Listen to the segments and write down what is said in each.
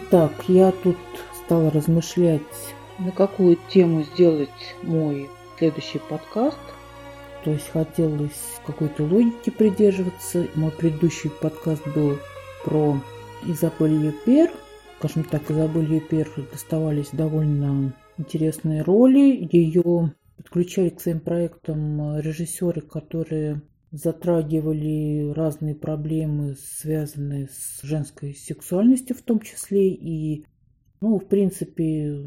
Итак, я тут стала размышлять, на какую тему сделать мой следующий подкаст. То есть хотелось какой-то логики придерживаться. Мой предыдущий подкаст был про Изабель Юпер. Скажем так, Изабель Юпер доставались довольно интересные роли. Ее подключали к своим проектам режиссеры, которые затрагивали разные проблемы, связанные с женской сексуальностью в том числе. И, ну, в принципе,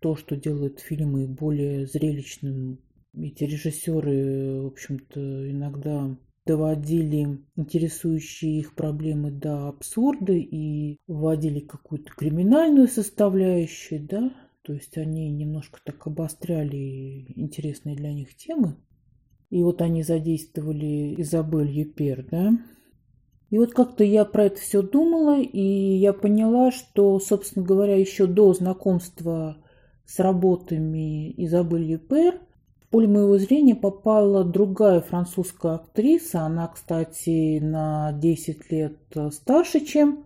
то, что делает фильмы более зрелищным. Эти режиссеры, в общем-то, иногда доводили интересующие их проблемы до абсурда и вводили какую-то криминальную составляющую, да, то есть они немножко так обостряли интересные для них темы. И вот они задействовали Изабель Юпер, да. И вот как-то я про это все думала, и я поняла, что, собственно говоря, еще до знакомства с работами Изабель Юпер в поле моего зрения попала другая французская актриса. Она, кстати, на 10 лет старше, чем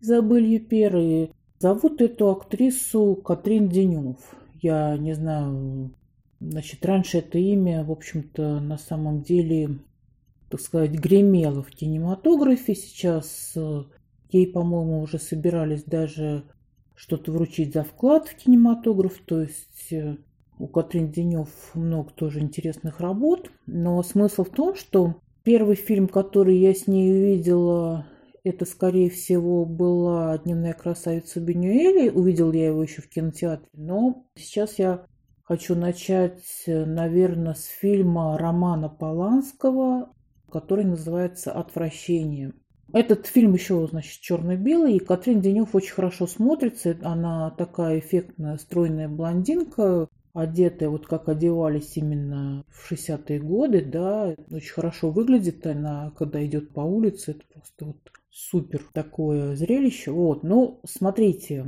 Изабель Юпер. И зовут эту актрису Катрин Денев. Я не знаю, Значит, раньше это имя, в общем-то, на самом деле, так сказать, гремело в кинематографе. Сейчас э, ей, по-моему, уже собирались даже что-то вручить за вклад в кинематограф. То есть э, у Катрин Денев много тоже интересных работ. Но смысл в том, что первый фильм, который я с ней увидела, это, скорее всего, была «Дневная красавица Бенюэли». Увидел я его еще в кинотеатре. Но сейчас я Хочу начать, наверное, с фильма Романа Поланского, который называется «Отвращение». Этот фильм еще, значит, черно-белый, и Катрин Денев очень хорошо смотрится. Она такая эффектная, стройная блондинка, одетая вот как одевались именно в 60-е годы, да, очень хорошо выглядит она, когда идет по улице, это просто вот супер такое зрелище. Вот, ну, смотрите,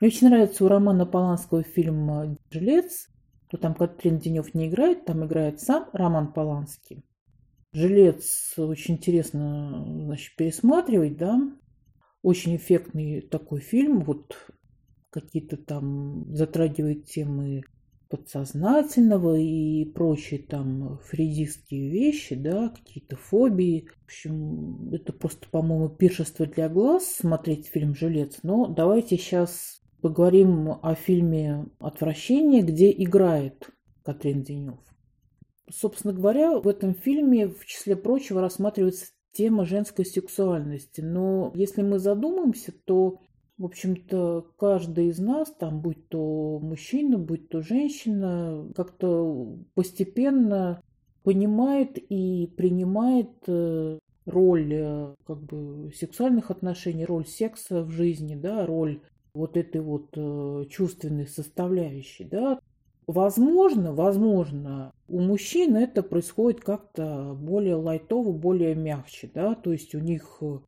мне очень нравится у Романа Поланского фильм «Жилец», то там Катрин Денев не играет, там играет сам Роман Поланский. «Жилец» очень интересно значит, пересматривать, да. Очень эффектный такой фильм, вот какие-то там затрагивает темы подсознательного и прочие там фридистские вещи, да, какие-то фобии. В общем, это просто, по-моему, пиршество для глаз смотреть фильм «Жилец». Но давайте сейчас поговорим о фильме «Отвращение», где играет Катрин Денев. Собственно говоря, в этом фильме, в числе прочего, рассматривается тема женской сексуальности. Но если мы задумаемся, то, в общем-то, каждый из нас, там, будь то мужчина, будь то женщина, как-то постепенно понимает и принимает э, роль э, как бы сексуальных отношений, роль секса в жизни, да, роль вот этой вот э, чувственной составляющей, да, Возможно, возможно, у мужчин это происходит как-то более лайтово, более мягче, да, то есть у них э,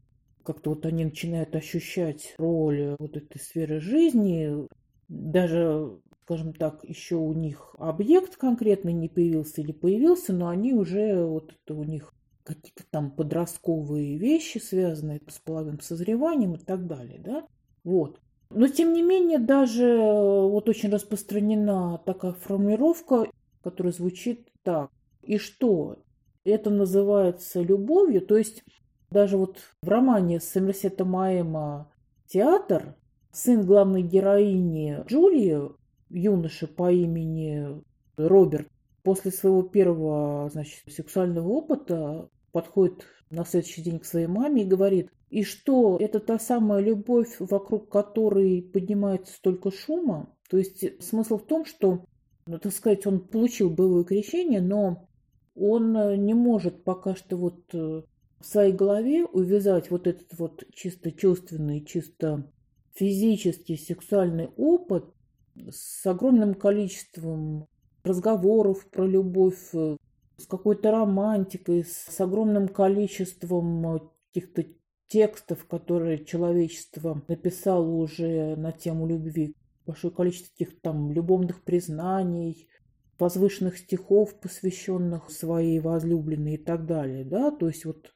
как-то вот они начинают ощущать роль вот этой сферы жизни, даже, скажем так, еще у них объект конкретно не появился или появился, но они уже, вот это у них какие-то там подростковые вещи, связанные с половым созреванием и так далее, да, вот. Но, тем не менее, даже э, вот очень распространена такая формулировка, которая звучит так. И что? Это называется любовью. То есть даже вот в романе Сомерсета Маэма «Театр» сын главной героини Джулии, юноша по имени Роберт, после своего первого значит, сексуального опыта подходит на следующий день к своей маме и говорит, и что это та самая любовь, вокруг которой поднимается столько шума. То есть смысл в том, что, ну, так сказать, он получил боевое крещение, но он э, не может пока что вот э, в своей голове увязать вот этот вот чисто чувственный, чисто физический, сексуальный опыт с огромным количеством разговоров про любовь, э, с какой-то романтикой, с огромным количеством каких-то текстов, которые человечество написало уже на тему любви, большое количество таких там любовных признаний, возвышенных стихов, посвященных своей возлюбленной и так далее, да, то есть вот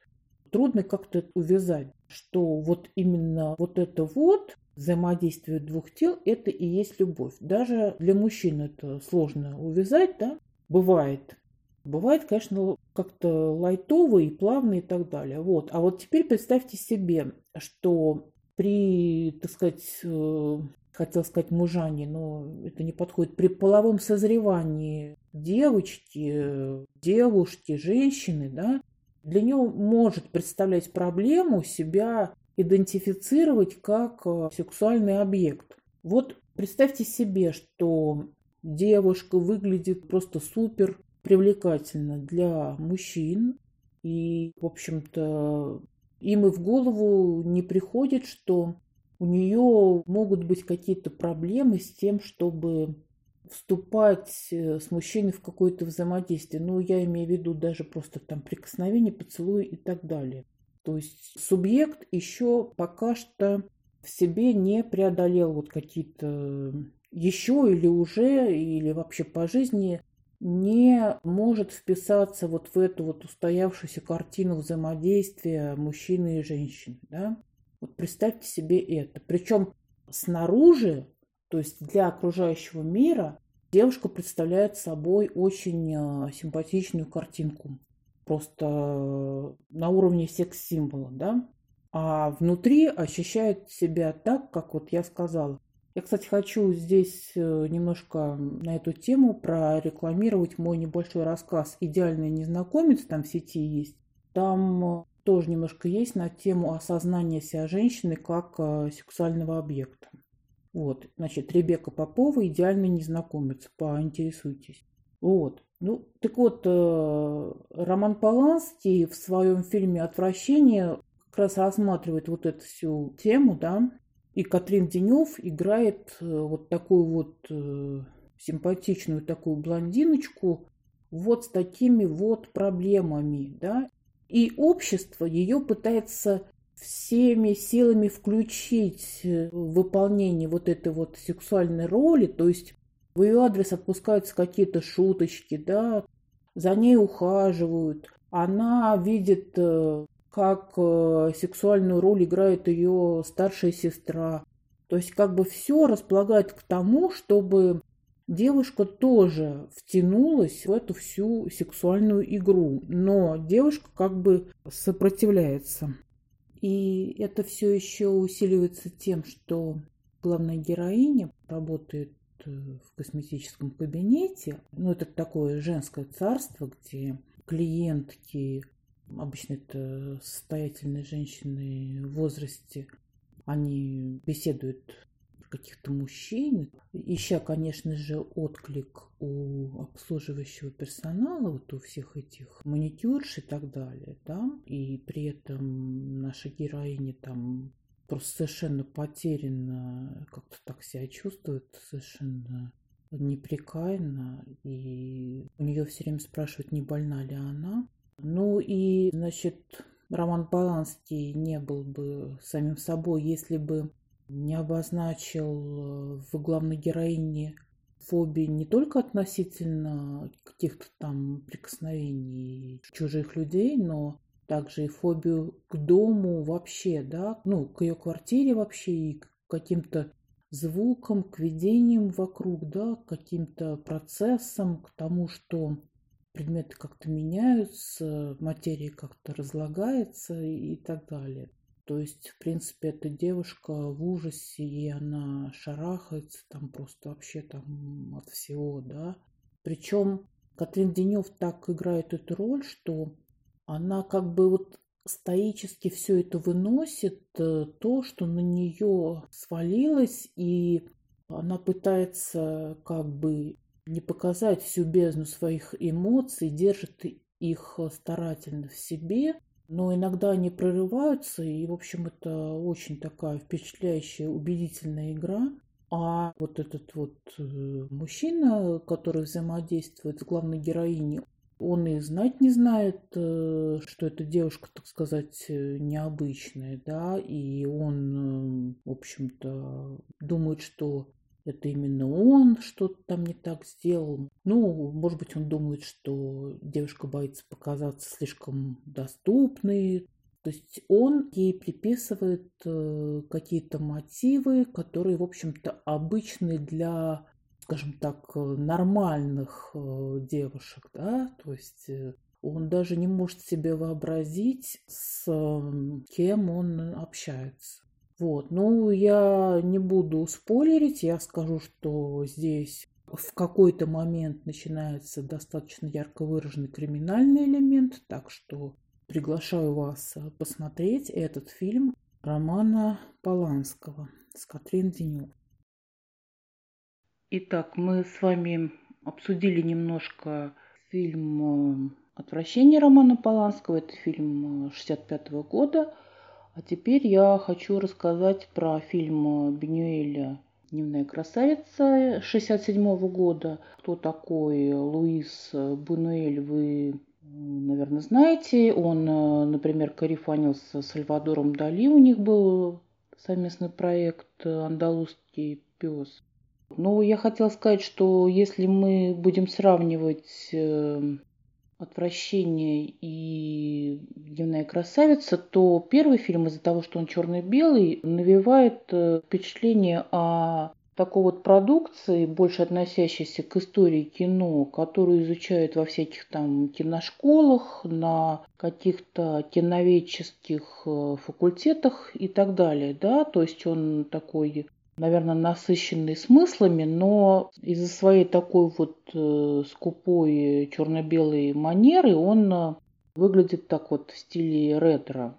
трудно как-то увязать, что вот именно вот это вот взаимодействие двух тел – это и есть любовь. Даже для мужчин это сложно увязать, да? Бывает. Бывает, конечно, как-то лайтово и и так далее. Вот. А вот теперь представьте себе, что при, так сказать, э, хотел сказать мужане, но это не подходит, при половом созревании девочки, девушки, женщины, да, для нее может представлять проблему себя идентифицировать как э, сексуальный объект. Вот представьте себе, что девушка выглядит просто супер привлекательно для мужчин, и, в общем-то, им и в голову не приходит, что у нее могут быть какие-то проблемы с тем, чтобы вступать э, с мужчиной в какое-то взаимодействие. Ну, я имею в виду даже просто там прикосновение, поцелуй и так далее. То есть субъект еще пока что в себе не преодолел вот какие-то еще или уже, или вообще по жизни не может вписаться вот в эту вот устоявшуюся картину взаимодействия мужчины и женщины. Да? Вот представьте себе это. Причем снаружи, то есть для окружающего мира, девушка представляет собой очень а, симпатичную картинку просто на уровне секс-символа, да, а внутри ощущает себя так, как вот я сказала. Я, кстати, хочу здесь э, немножко на эту тему прорекламировать мой небольшой рассказ «Идеальный незнакомец», там в сети есть. Там э, тоже немножко есть на тему осознания себя женщины как э, сексуального объекта. Вот, значит, Ребека Попова «Идеальный незнакомец», поинтересуйтесь. Вот. Ну, так вот, Роман Поланский в своем фильме «Отвращение» как раз рассматривает вот эту всю тему, да, и Катрин Денев играет э, вот такую вот э, симпатичную такую блондиночку вот с такими вот проблемами, да, и общество ее пытается всеми силами включить в выполнение вот этой вот сексуальной роли, то есть в ее адрес отпускаются какие-то шуточки, да, за ней ухаживают. Она видит, э, как э, сексуальную роль играет ее старшая сестра. То есть как бы все располагает к тому, чтобы девушка тоже втянулась в эту всю сексуальную игру. Но девушка как бы сопротивляется. И это все еще усиливается тем, что главная героиня работает Э, в косметическом кабинете. Ну, это такое женское царство, где клиентки, обычно это состоятельные женщины в возрасте, они беседуют каких-то мужчин, ища, конечно же, отклик у обслуживающего персонала, вот у всех этих маникюрш и так далее, да, и при этом наша героиня там просто совершенно потеряна, как-то так себя чувствует, совершенно неприкаянно, и у нее все время спрашивают, не больна ли она. Ну и, значит, Роман Баланский не был бы самим собой, если бы не обозначил в главной героине фобии не только относительно каких-то там прикосновений чужих людей, но также и фобию к дому вообще, да, ну, к ее квартире вообще и к каким-то звукам, к видениям вокруг, да, к каким-то процессам, к тому, что предметы как-то меняются, материя как-то разлагается и так далее. То есть, в принципе, эта девушка в ужасе, и она шарахается там просто вообще там от всего, да. Причем Катрин Денев так играет эту роль, что она как бы вот стоически все это выносит, э, то, что на нее свалилось, и она пытается как бы не показать всю бездну своих эмоций, держит их старательно в себе, но иногда они прорываются, и, в общем, это очень такая впечатляющая, убедительная игра. А вот этот вот э, мужчина, который взаимодействует с главной героиней, он и знать не знает, э, что эта девушка, так сказать, э, необычная, да, и он, э, в общем-то, думает, что это именно он что-то там не так сделал. Ну, может быть, он думает, что девушка боится показаться слишком доступной, То есть он ей приписывает э, какие-то мотивы, которые, в общем-то, обычны для, скажем так, нормальных э, девушек, да, то есть э, он даже не может себе вообразить, с кем он общается. Вот, ну, я не буду спойлерить, я скажу, что здесь в какой-то момент начинается достаточно ярко выраженный криминальный элемент, так что Приглашаю вас э, посмотреть этот фильм романа Поланского с Катрин Деню. Итак, мы с вами обсудили немножко фильм э, «Отвращение» романа Поланского. Это фильм 65 э, года. А теперь я хочу рассказать про фильм Бенюэля «Дневная красавица» 67 года. Кто такой Луис Бунуэль, вы наверное, знаете. Он, э, например, корефанился с Сальвадором Дали. У них был совместный проект «Андалузский пес». Но я хотела сказать, что если мы будем сравнивать э, «Отвращение» и «Дневная красавица», то первый фильм из-за того, что он черно-белый, навевает э, впечатление о такой вот продукции, больше относящейся к истории кино, которую изучают во всяких там киношколах, на каких-то киноведческих э, факультетах и так далее, да, то есть он такой наверное, насыщенный смыслами, но из-за своей такой вот э, скупой черно-белой манеры он э, выглядит так вот в стиле ретро.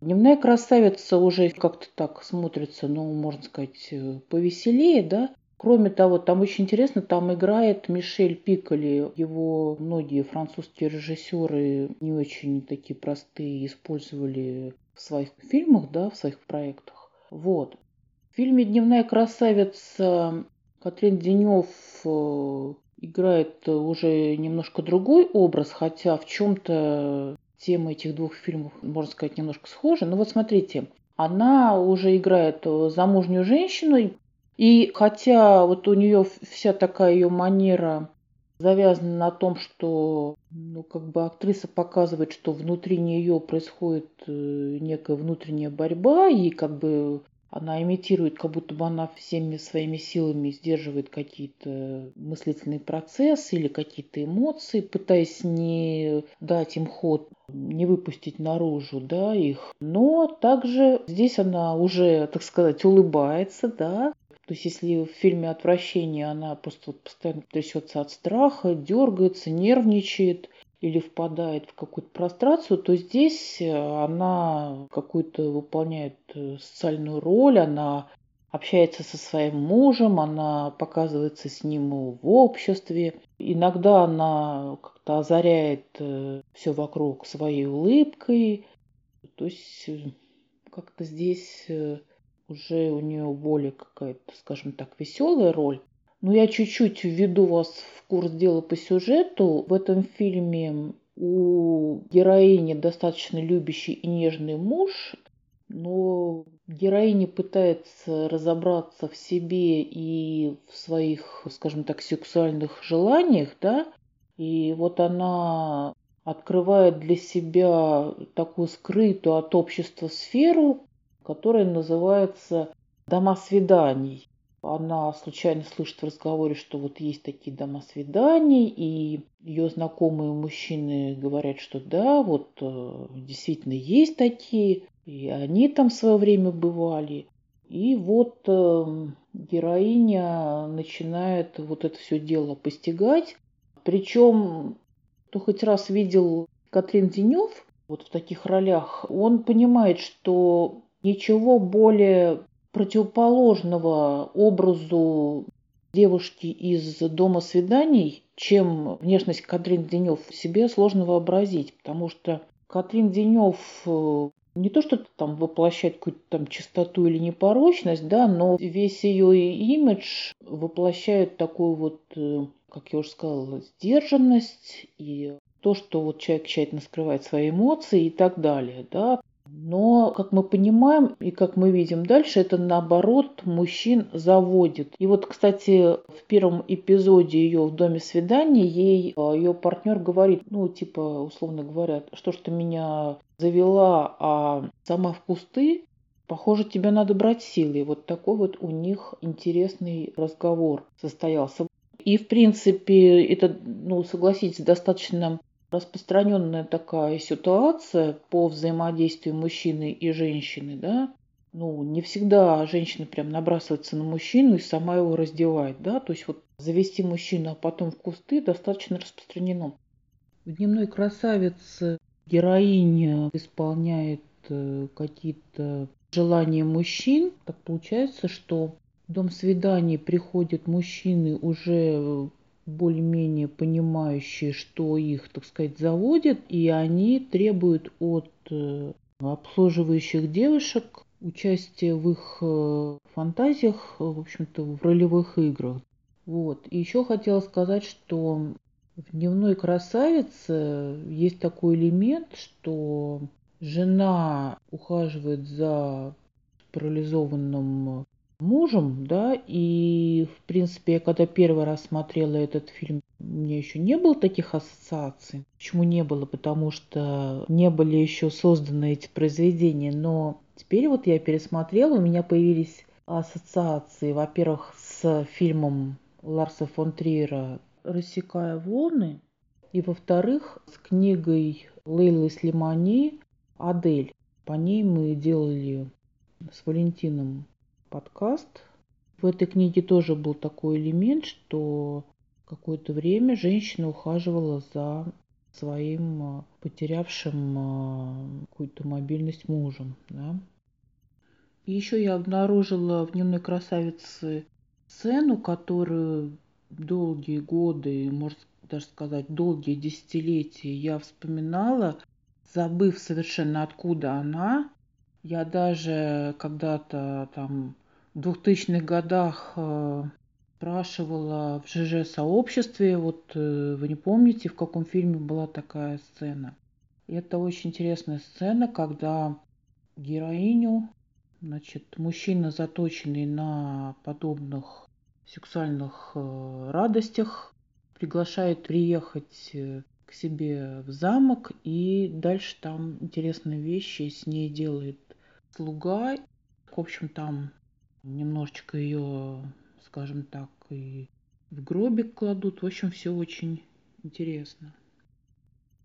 Дневная красавица уже как-то так смотрится, ну, можно сказать, э, повеселее, да. Кроме того, там очень интересно, там играет Мишель Пиколи. Его многие французские режиссеры не очень такие простые использовали в своих фильмах, да, в своих проектах. Вот. В фильме «Дневная красавица» Катрин Денев э, играет уже немножко другой образ, хотя в чем-то темы этих двух фильмов, можно сказать, немножко схожи. Но вот смотрите, она уже играет э, замужнюю женщину, и хотя вот у нее вся такая ее манера завязана на том, что ну, как бы актриса показывает, что внутри нее происходит э, некая внутренняя борьба, и как бы она имитирует, как будто бы она всеми своими силами сдерживает какие-то мыслительные процессы или какие-то эмоции, пытаясь не дать им ход, не выпустить наружу да, их. Но также здесь она уже, так сказать, улыбается, да, то есть если в фильме «Отвращение» она просто вот постоянно трясется от страха, дергается, нервничает, или впадает в какую-то прострацию, то здесь э, она какую-то выполняет э, социальную роль, она общается со своим мужем, она показывается с ним в обществе. Иногда она как-то озаряет э, все вокруг своей улыбкой. То есть как-то здесь уже у нее более какая-то, скажем так, веселая роль. Но я чуть-чуть введу вас в курс дела по сюжету. В этом фильме у героини достаточно любящий и нежный муж, но героиня пытается разобраться в себе и в своих, скажем так, сексуальных желаниях, да, и вот она открывает для себя такую скрытую от общества сферу, которая называется «Дома свиданий» она случайно слышит в разговоре, что вот есть такие дома свиданий, и ее знакомые мужчины говорят, что да, вот э, действительно есть такие, и они там в свое время бывали. И вот э, героиня начинает вот это все дело постигать. Причем, кто хоть раз видел Катрин Денев вот в таких ролях, он понимает, что ничего более противоположного образу девушки из дома свиданий, чем внешность Катрин Денев себе сложно вообразить, потому что Катрин Денев э, не то, что там воплощать какую-то там чистоту или непорочность, да, но весь ее имидж воплощает такую вот, э, как я уже сказала, сдержанность и то, что вот человек тщательно скрывает свои эмоции и так далее, да. Но, как мы понимаем и как мы видим дальше, это наоборот мужчин заводит. И вот, кстати, в первом эпизоде ее в доме свидания ей а, ее партнер говорит, ну, типа, условно говоря, что ж ты меня завела, а сама в кусты, похоже, тебя надо брать силой. Вот такой вот у них интересный разговор состоялся. И, в принципе, это, ну, согласитесь, достаточно распространенная такая ситуация по взаимодействию мужчины и женщины, да, ну, не всегда женщина прям набрасывается на мужчину и сама его раздевает, да, то есть вот завести мужчину, а потом в кусты достаточно распространено. В «Дневной красавице» героиня исполняет э, какие-то желания мужчин. Так получается, что в дом свиданий приходят мужчины уже более-менее понимающие, что их, так сказать, заводят, и они требуют от э, обслуживающих девушек участия в их э, фантазиях, в общем-то, в ролевых играх. Вот. И еще хотела сказать, что в «Дневной красавице» есть такой элемент, что жена ухаживает за парализованным мужем, да, и, в принципе, я когда первый раз смотрела этот фильм, у меня еще не было таких ассоциаций. Почему не было? Потому что не были еще созданы эти произведения, но теперь вот я пересмотрела, у меня появились ассоциации, во-первых, с фильмом Ларса фон Триера «Рассекая волны», и, во-вторых, с книгой Лейлы Слимани «Адель». По ней мы делали с Валентином подкаст. В этой книге тоже был такой элемент, что какое-то время женщина ухаживала за своим а, потерявшим а, какую-то мобильность мужем. Да? И еще я обнаружила в «Дневной красавице» сцену, которую долгие годы, можно даже сказать, долгие десятилетия я вспоминала, забыв совершенно откуда она. Я даже когда-то там 2000-х годах э, спрашивала в ЖЖ-сообществе, вот э, вы не помните, в каком фильме была такая сцена. Это очень интересная сцена, когда героиню, значит, мужчина, заточенный на подобных сексуальных э, радостях, приглашает приехать к себе в замок, и дальше там интересные вещи с ней делает слуга. В общем, там немножечко ее, скажем так, и в гробик кладут. В общем, все очень интересно.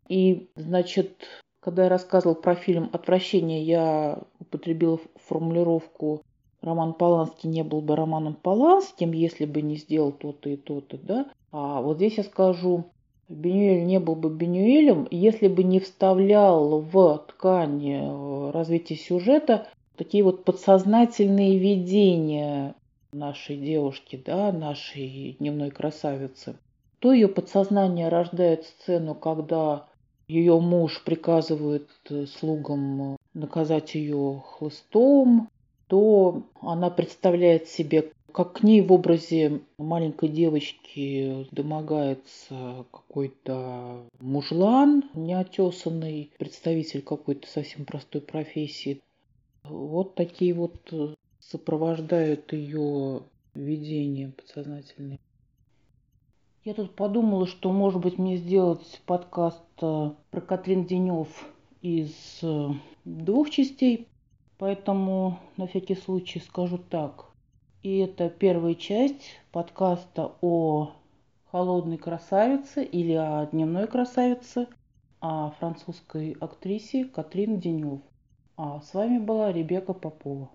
И, значит, когда я рассказывала про фильм «Отвращение», я употребила формулировку «Роман Поланский не был бы романом Поланским, если бы не сделал то-то и то-то», да? А вот здесь я скажу, Бенюэль не был бы Бенюэлем, если бы не вставлял в ткань э, развития сюжета такие вот подсознательные видения нашей девушки, да, нашей дневной красавицы. То ее подсознание рождает сцену, когда ее муж приказывает э, слугам наказать ее хлыстом, то она представляет себе, как к ней в образе маленькой девочки домогается какой-то мужлан неотесанный, представитель какой-то совсем простой профессии. Вот такие вот э, сопровождают ее видения подсознательные. Я тут подумала, что, может быть, мне сделать подкаст э, про Катрин Денев из э, двух частей. Поэтому на всякий случай скажу так. И это первая часть подкаста о холодной красавице или о дневной красавице, о французской актрисе Катрин Денев. А с вами была Ребека Попова.